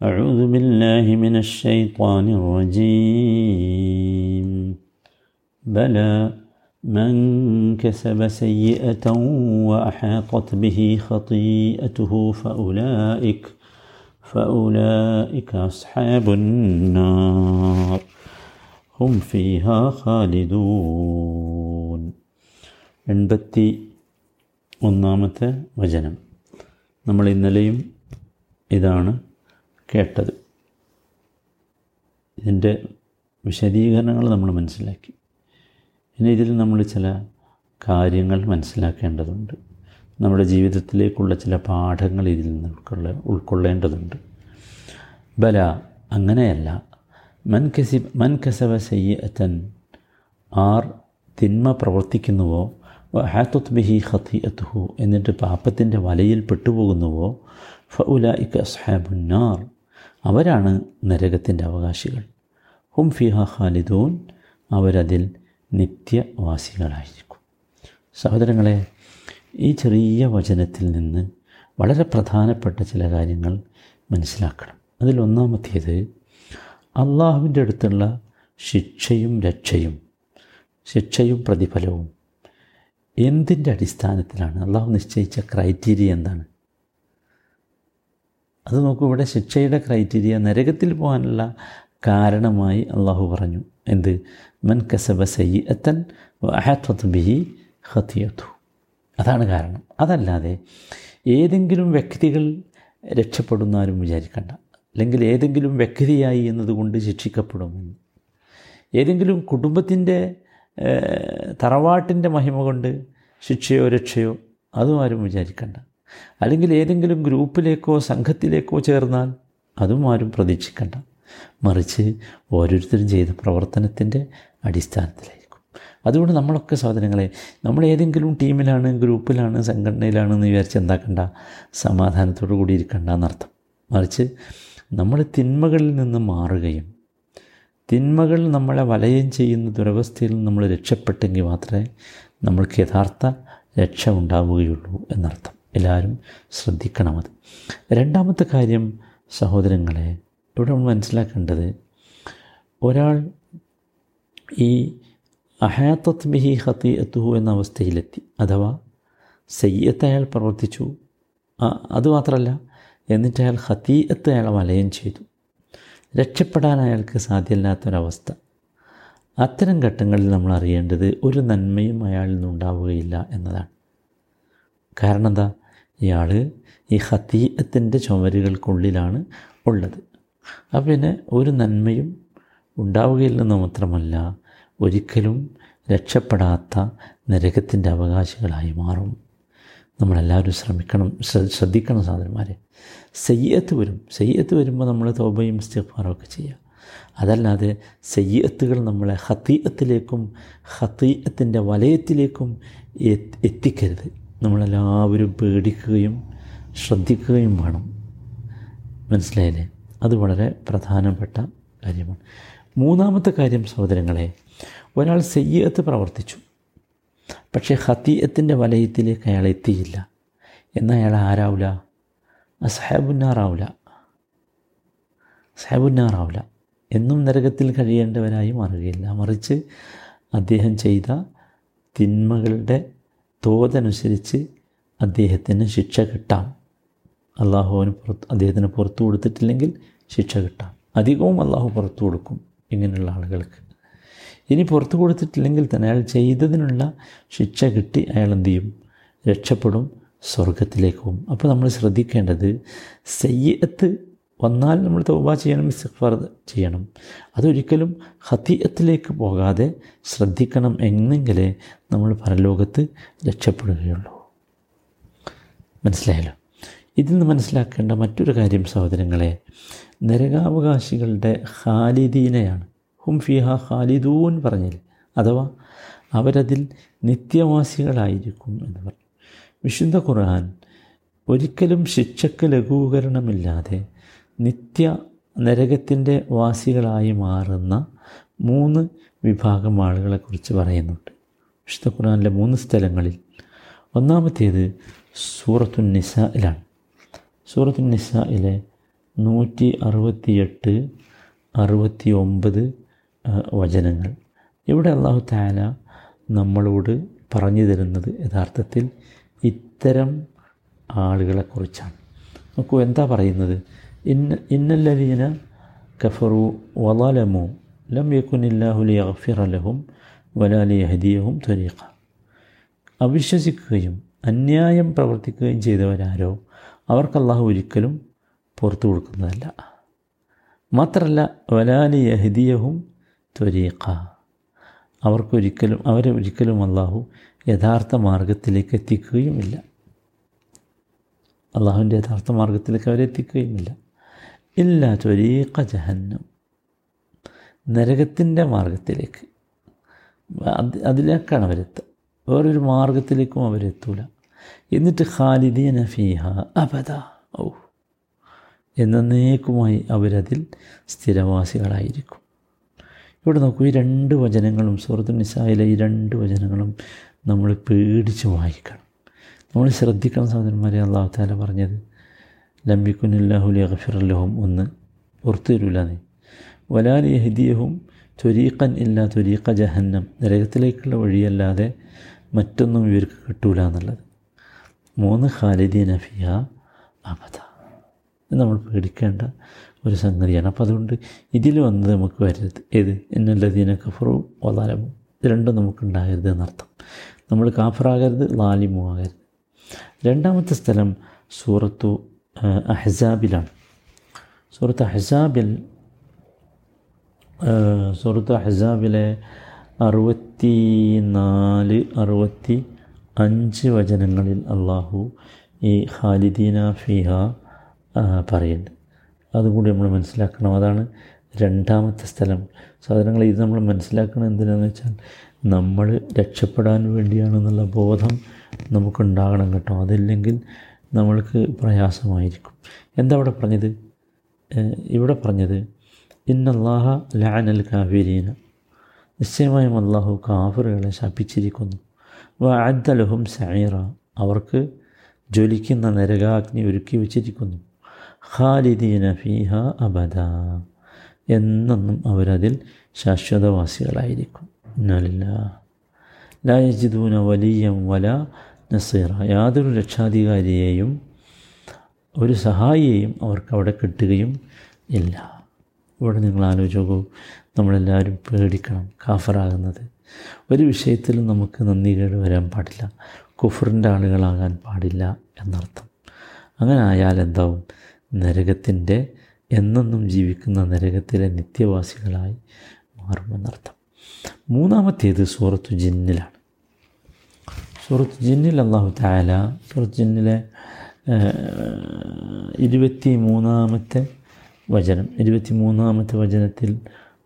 أعوذ بالله من الشيطان الرجيم بلى من كسب سيئة وأحاطت به خطيئته فأولئك فأولئك أصحاب النار هم فيها خالدون എൺപത്തി ഒന്നാമത്തെ വചനം നമ്മൾ ഇന്നലെയും ഇതാണ് കേട്ടത്. ഇതിന്റെ വിശദീകരണങ്ങൾ നമ്മൾ മനസ്സിലാക്കി. ഇനി ഇതിൽ നമ്മൾ ചില കാര്യങ്ങൾ മനസ്സിലാക്കേണ്ടതുണ്ട്. നമ്മുടെ ജീവിതത്തിലേക്കുള്ള ചില പാഠങ്ങൾ ഇതിൽ നിന്ന് ഉൾക്കൊള്ള ഉൾക്കൊള്ളേണ്ടതുണ്ട്. ബല അങ്ങനെയല്ല. മൻ കസി മൻ കസവ സയ്യത്തൻ ആർ തിന്മ പ്രവർത്തിക്കുന്നുവോ? ഹാത്തുത് ബിഹി ഹത്തി അത്തുഹു എന്നിട്ട് പാപ്പത്തിന്റെ വലയിൽ പെട്ടുപോകുന്നുവോ? ഫ ഉല ഇക്ക് അസ്ഹാബുന്നാർ അവരാണ് നരകത്തിന്റെ അവകാശികൾ. ഹും ഫിഹ ഖാലിദൂൻ അവരതിൽ നിത്യവാസികളായിരിക്കും. സഹോദരങ്ങളെ ഈ ചെറിയ വചനത്തിൽ നിന്ന് വളരെ പ്രധാനപ്പെട്ട ചില കാര്യങ്ങൾ മനസ്സിലാക്കണം. അതിൽ ഒന്നാമത്തേത് അള്ളാഹുവിന്റെ അടുത്തുള്ള ശിക്ഷയും രക്ഷയും ശിക്ഷയും പ്രതിഫലവും എന്തിന്റെ അടിസ്ഥാനത്തിലാണ്? അള്ളാഹു നിശ്ചയിച്ച ക്രൈറ്റീരിയ എന്താണ്? അത് നോക്കൂ ഇവിടെ ശിക്ഷയുടെ ക്രൈറ്റീരിയ നരകത്തിൽ പോകാനുള്ള കാരണമായി അള്ളാഹു പറഞ്ഞു. എന്ത്? മൻ കസബ സയ്യത്തൻ അഹത്വത്ത് ബിഹി ഹത്തിയത്തു അതാണ് കാരണം. അതല്ലാതെ ഏതെങ്കിലും വ്യക്തികൾ രക്ഷപ്പെടുന്നാലും വിചാരിക്കണ്ട. അല്ലെങ്കിൽ ഏതെങ്കിലും വ്യക്തിയായി എന്നതുകൊണ്ട് ശിക്ഷിക്കപ്പെടുമെന്ന്. ഏതെങ്കിലും കുടുംബത്തിന്റെ തറവാട്ടിന്റെ മഹിമ കൊണ്ട് ശിക്ഷയോ രക്ഷയോ അതും ആരും വിചാരിക്കണ്ട. അല്ലെങ്കിൽ ഏതെങ്കിലും ഗ്രൂപ്പിലേക്കോ സംഘത്തിലേക്കോ ചേർന്നാൽ അതും ആരും പ്രതീക്ഷിക്കണ്ട. മറിച്ച് ഓരോരുത്തരും ചെയ്ത പ്രവർത്തനത്തിന്റെ അടിസ്ഥാനത്തിലായിരിക്കും. അതുകൊണ്ട് നമ്മളൊക്കെ സാധനങ്ങളെ നമ്മൾ ഏതെങ്കിലും ടീമിലാണ് ഗ്രൂപ്പിലാണ് സംഘടനയിലാണ് എന്ന് വിചാരിച്ച് എന്താക്കണ്ട സമാധാനത്തോടു കൂടി ഇരിക്കണ്ട എന്നർത്ഥം. മറിച്ച് നമ്മൾ തിന്മകളിൽ നിന്ന് മാറുകയും തിന്മകൾ നമ്മളെ വലയം ചെയ്യുന്ന ദുരവസ്ഥയിൽ നമ്മൾ രക്ഷപ്പെട്ടെങ്കിൽ മാത്രമേ നമ്മൾക്ക് യഥാർത്ഥ രക്ഷ ഉണ്ടാവുകയുള്ളൂ എന്നർത്ഥം. എല്ലാവരും ശ്രദ്ധിക്കണം അത് രണ്ടാമത്തെ കാര്യം സഹോദരങ്ങളെ ഇവിടെ നമ്മൾ മനസ്സിലാക്കേണ്ടത് ഒരാൾ ഈ അഹാത്തത് ബിഹി ഹത്തി എത്തുഹു എന്ന അവസ്ഥയിലെത്തി. അഥവാ സയ്യത്ത് അയാൾ പ്രവർത്തിച്ചു. അതുമാത്രമല്ല എന്നിട്ട് അയാൾ ഹത്തീയത്ത് അയാൾ വലയം ചെയ്തു. രക്ഷപ്പെടാൻ അയാൾക്ക് സാധ്യമല്ലാത്തൊരവസ്ഥ അത്തരം ഘട്ടങ്ങളിൽ നമ്മൾ അറിയേണ്ടത് ഒരു നന്മയും അയാളിൽ നിന്നുണ്ടാവുകയില്ല എന്നതാണ്. കാരണം എന്താ? ഇയാൾ ഈ ഹത്തീയത്തിന്റെ ചുമരുകൾക്കുള്ളിലാണ് ഉള്ളത്. അപ്പം പിന്നെ ഒരു നന്മയും ഉണ്ടാവുകയില്ലെന്ന് മാത്രമല്ല ഒരിക്കലും രക്ഷപ്പെടാത്ത നരകത്തിന്റെ അവകാശികളായി മാറും. നമ്മളെല്ലാവരും ശ്രമിക്കണം ശ്രദ്ധിക്കണം സാധനന്മാരെ. സയ്യത്ത് വരും. സയ്യത്ത് വരുമ്പോൾ നമ്മൾ തോബയും ഇസ്തിഫാറും ഒക്കെ ചെയ്യുക. അതല്ലാതെ സയ്യത്തുകൾ നമ്മളെ ഹത്തീയത്തിലേക്കും ഹത്തീയത്തിന്റെ വലയത്തിലേക്കും എത്തിക്കരുത്. നമ്മളെല്ലാവരും പേടിക്കുകയും ശ്രദ്ധിക്കുകയും വേണം. മനസ്സിലായില്ലേ? അത് വളരെ പ്രധാനപ്പെട്ട കാര്യമാണ്. മൂന്നാമത്തെ കാര്യം സഹോദരങ്ങളെ ഒരാൾ സയ്യത്ത് പ്രവർത്തിച്ചു. പക്ഷേ ഹത്തീയത്തിന്റെ വലയത്തിലേക്ക് അയാൾ എത്തിയില്ല. എന്നാൽ അയാൾ ആരാവില്ല അസഹാബുന്നാറാവില്ല സഹാബുന്നാറാവില്ല എന്നും നരകത്തിൽ കഴിയേണ്ടവരായി മാറുകയില്ല. മറിച്ച് അദ്ദേഹം ചെയ്ത തിന്മകളുടെ തോതനുസരിച്ച് അദ്ദേഹത്തിന് ശിക്ഷ കിട്ടാം. അള്ളാഹുവിന് പുറത്ത് അദ്ദേഹത്തിന് പുറത്തു കൊടുത്തിട്ടില്ലെങ്കിൽ ശിക്ഷ കിട്ടാം. അധികവും അള്ളാഹു പുറത്തു കൊടുക്കും ഇങ്ങനെയുള്ള ആളുകൾക്ക്. ഇനി പുറത്തു കൊടുത്തിട്ടില്ലെങ്കിൽ തന്നെ അയാൾ ചെയ്തതിനുള്ള ശിക്ഷ കിട്ടി അയാൾ എന്ത് ചെയ്യും? രക്ഷപ്പെടും സ്വർഗത്തിലേക്ക് അപ്പോൾ നമ്മൾ ശ്രദ്ധിക്കേണ്ടത് സയ്യത്ത് വന്നാൽ നമ്മൾ തൗബ ചെയ്യണം ഇസ്തിഗ്ഫാർ ചെയ്യണം. അതൊരിക്കലും ഹത്തിയത്തിലേക്ക് പോകാതെ ശ്രദ്ധിക്കണം എന്നെങ്കിലേ നമ്മൾ പരലോകത്ത് രക്ഷപ്പെടുകയുള്ളൂ. മനസ്സിലായല്ലോ? ഇതിൽ നിന്ന് മനസ്സിലാക്കേണ്ട മറ്റൊരു കാര്യം സഹോദരങ്ങളെ നരകാവകാശികളുടെ ഖാലിദീനയാണ്. ഹും ഫിഹ ഖാലിദൂൻ പറഞ്ഞില്ലേ? അഥവാ അവരതിൽ നിത്യവാസികളായിരിക്കും എന്ന് പറഞ്ഞു. വിശുദ്ധ ഖുർആൻ ഒരിക്കലും ശിക്ഷക്ക് ലഘൂകരണമില്ലാതെ നിത്യ നരകത്തിന്റെ വാസികളായി മാറുന്ന മൂന്ന് വിഭാഗം ആളുകളെക്കുറിച്ച് പറയുന്നുണ്ട്. വിശുദ്ധ ഖുർആാനിലെ മൂന്ന് സ്ഥലങ്ങളിൽ ഒന്നാമത്തേത് സൂറത്തു നിസയിലാണ് സൂറത്തു നിസയിലെ നൂറ്റി അറുപത്തിയെട്ട് അറുപത്തി ഒമ്പത് വചനങ്ങൾ. ഇവിടെ അള്ളാഹു താല നമ്മളോട് പറഞ്ഞു തരുന്നത് യഥാർത്ഥത്തിൽ ഇത്തരം ആളുകളെക്കുറിച്ചാണ് നോക്കൂ എന്താ പറയുന്നത്? ഇന്ന ഇന്നല്ലവീന കഫറു വലാലമു ലം യക്കുനില്ലാഹു ലിയഗ്ഫിറ ലഹും വലാ ലിയഹദിയഹും ത്വരീഖ അവിശ്വസിക്കുകയും അന്യായം പ്രവർത്തിക്കുകയും ചെയ്തവരാരോ അവർക്ക് അള്ളാഹു ഒരിക്കലും പുറത്തു കൊടുക്കുന്നതല്ല. മാത്രമല്ല വലാലി യഹദിയഹും ത്വരീഖ അവർക്കൊരിക്കലും അവരെ ഒരിക്കലും അള്ളാഹു യഥാർത്ഥ മാർഗത്തിലേക്ക് എത്തിക്കുകയുമില്ല. അള്ളാഹുവിന്റെ യഥാർത്ഥ മാർഗത്തിലേക്ക് അവരെ എത്തിക്കുകയുമില്ല. ഇല്ല ത്വരീഖ ജഹന്നം. നരകത്തിന്റെ മാർഗത്തിലേക്ക് അത് അതിലേക്കാണ് അവരെത്തുക വേറൊരു മാർഗത്തിലേക്കും അവരെത്തൂല എന്നിട്ട് ഖാലിദീന ഫീഹ അബദ. ഔ. എന്നേക്കുമായി അവരതിൽ സ്ഥിരവാസികളായിരിക്കും. ഇവിടെ നോക്കൂ ഈ രണ്ട് വചനങ്ങളും സൂറത്തു നിസായിലെ ഈ രണ്ട് വചനങ്ങളും നമ്മൾ പേടിച്ച് വായിക്കണം. നമ്മൾ ശ്രദ്ധിക്കണം സഹോദരന്മാരെ അള്ളാഹു താല പറഞ്ഞത്. ലംബിക്കുനില്ലാഹുലി അഗഫിറല്ലഹും ഒന്ന് പുറത്തു നീ വലാലി ഹദിയഹും ത്വരീഖൻ ഇല്ല ത്വരീഖ ജഹന്നം നരകത്തിലേക്കുള്ള വഴിയല്ലാതെ മറ്റൊന്നും ഇവർക്ക് കിട്ടൂല എന്നുള്ളത്. മൂന്ന് ഖാലിദീൻ അഫിയ അബദ. നമ്മൾ പേടിക്കേണ്ട ഒരു സംഗതിയാണ്. അപ്പോൾ അതുകൊണ്ട് ഇതിൽ വന്നത് നമുക്ക് വരരുത്. ഏത്? എന്നല്ലതീന കഫറു വലാലമു ഇത് രണ്ടും നമുക്കുണ്ടാകരുത് എന്നർത്ഥം. നമ്മൾ കാഫറാകരുത് ലാലിമു ആകരുത് രണ്ടാമത്തെ സ്ഥലം സൂറത്തു അഹ്സാബിലാണ് സൂറത്ത് അഹ്സാബിൽ സൂറത്ത് അഹ്സാബിലെ അറുപത്തി നാല് അറുപത്തി അഞ്ച് വചനങ്ങളിൽ അള്ളാഹു ഈ ഖാലിദീന ഫിഹ പറയുന്നുണ്ട് അതുകൂടി നമ്മൾ മനസ്സിലാക്കണം. അതാണ് രണ്ടാമത്തെ സ്ഥലം. സാധനങ്ങൾ ഇത് നമ്മൾ മനസ്സിലാക്കണം എന്തിനാണെന്ന് വെച്ചാൽ നമ്മൾ രക്ഷപ്പെടാൻ വേണ്ടിയാണെന്നുള്ള ബോധം നമുക്കുണ്ടാകണം കേട്ടോ. അതില്ലെങ്കിൽ നമ്മൾക്ക് പ്രയാസമായിരിക്കും. എന്താ അവിടെ പറഞ്ഞത് ഇവിടെ പറഞ്ഞത് ഇന്നല്ലാഹ ലാനൽ കാഫിരീന. നിശ്ചയമായും അള്ളാഹു കാഫറുകളെ ശപിച്ചിരിക്കുന്നു. വാദ്ദലഹും സൈറ അവർക്ക് ജ്വലിക്കുന്ന നരകാഗ്നി ഒരുക്കി വച്ചിരിക്കുന്നു. ഖാലിദീന ഫീഹ അബദ. എന്നെന്നും അവരതിൽ ശാശ്വതവാസികളായിരിക്കും. ലാ ലായജിദൂന വലിയം വല നസീറ യാതൊരു രക്ഷാധികാരിയെയും ഒരു സഹായിയെയും അവർക്ക് അവിടെ കിട്ടുകയും ഇല്ല. ഇവിടെ നിങ്ങൾ ആലോചിച്ച് നോക്കൂ നമ്മളെല്ലാവരും പേടിക്കണം കാഫറാകുന്നത്. ഒരു വിഷയത്തിലും നമുക്ക് നന്ദികേട് വരാൻ പാടില്ല കുഫറിന്റെ ആളുകളാകാൻ പാടില്ല എന്നർത്ഥം. അങ്ങനെ ആയാൽ എന്താവും? നരകത്തിന്റെ എന്നെന്നും ജീവിക്കുന്ന നരകത്തിലെ നിത്യവാസികളായി മാറുമെന്നർത്ഥം. മൂന്നാമത്തേത് സൂറത്തു ജിന്നിലാണ്. സൂറത്ത് ജിന്നിൽ അള്ളാഹു താല സൂറത്ത് ജിന്നിലെ ഇരുപത്തി മൂന്നാമത്തെ വചനം ഇരുപത്തി മൂന്നാമത്തെ വചനത്തിൽ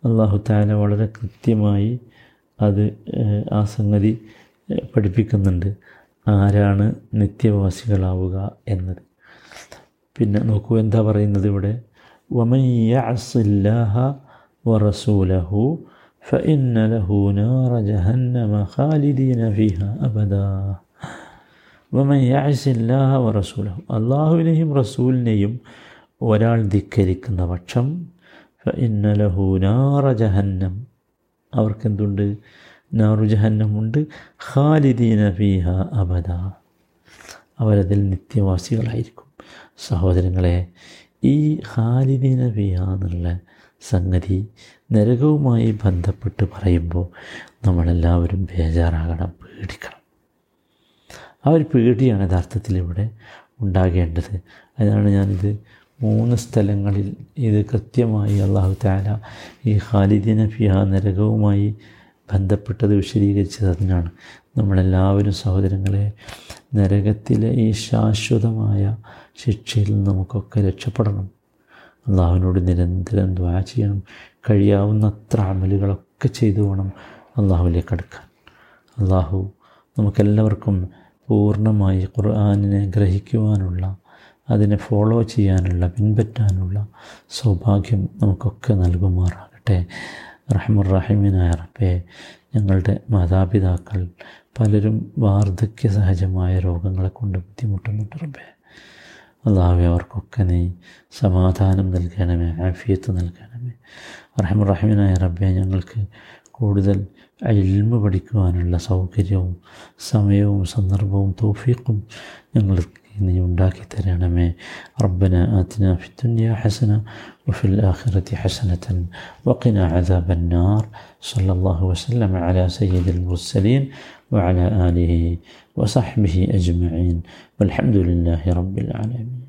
അള്ളാഹു താല വളരെ കൃത്യമായി അത് ആ സംഗതി പഠിപ്പിക്കുന്നുണ്ട്. ആരാണ് നിത്യവാസികളാവുക എന്നത്. പിന്നെ നോക്കൂ എന്താ പറയുന്നത് ഇവിടെ? വമയ്യ അസില്ലാഹ വറസൂലഹു فإن له نار جهنم خالدين فيها أبدا ومن يعص الله ورسوله അള്ളാഹുവിനെയും റസൂലിനെയും ഒരാൾ ധിക്കരിക്കുന്ന പക്ഷം فإن له نار جهنم അവർക്കെന്തുണ്ട് നാറു ജഹന്നമുണ്ട് ഖാലിദീന ഫീഹ അബദ അവരതിൽ നിത്യവാസികളായിരിക്കും സഹോദരങ്ങളെ ഈ ഖാലിദീന ഫീഹ എന്നുള്ള സംഗതി നരകവുമായി ബന്ധപ്പെട്ട് പറയുമ്പോൾ നമ്മളെല്ലാവരും ബേജാറാകണം പേടിക്കണം. ആ ഒരു പേടിയാണ് യഥാർത്ഥത്തിൽ ഇവിടെ ഉണ്ടാകേണ്ടത്. അതിനാണ് ഞാനിത് മൂന്ന് സ്ഥലങ്ങളിൽ ഇത് കൃത്യമായി അള്ളാഹു താല ഈ ഖാലിദിന ഫിഹ നരകവുമായി ബന്ധപ്പെട്ടത് വിശദീകരിച്ചത് അതിനാണ്. നമ്മളെല്ലാവരും സഹോദരങ്ങളെ നരകത്തിലെ ഈ ശാശ്വതമായ ശിക്ഷയിൽ നമുക്കൊക്കെ രക്ഷപ്പെടണം. അള്ളാഹുവിനോട് നിരന്തരം ദ്വാ ചെയ്യണം. കഴിയാവുന്ന കഴിയാവുന്നത്ര അമലുകളൊക്കെ ചെയ്തു വേണം അള്ളാഹുവിലേക്ക് അടുക്കാൻ. അള്ളാഹു നമുക്കെല്ലാവർക്കും പൂർണമായി ഖുർആാനിനെ ഗ്രഹിക്കുവാനുള്ള അതിനെ ഫോളോ ചെയ്യാനുള്ള പിൻപറ്റാനുള്ള സൗഭാഗ്യം നമുക്കൊക്കെ നൽകുമാറാകട്ടെ. റഹമുറഹിമിനായ റബ്ബെ ഞങ്ങളുടെ മാതാപിതാക്കൾ പലരും വാർദ്ധക്യ സഹജമായ രോഗങ്ങളെ കൊണ്ട് ബുദ്ധിമുട്ടുന്നുണ്ട് റബ്ബെ. അള്ളാഹുവെ അവർക്കൊക്കെ നീ സമാധാനം നൽകണമേ ആഫിയത്ത് നൽകണമേ. റഹമുറഹിമനായ റബ്ബെ ഞങ്ങൾക്ക് കൂടുതൽ ഇൽമ പഠിക്കുവാനുള്ള സൗകര്യവും സമയവും സന്ദർഭവും തൗഫീഖും ഞങ്ങൾക്ക് നീ ഉണ്ടാക്കി തരണമേ റബ്ബന ആത്തിന ഫി الدنيا حسنة وفي الآخرة حسنة وقنا عذاب النار صلى الله وسلم على سيد المرسلين وعلى آله وصحبه أجمعين والحمد لله رب العالمين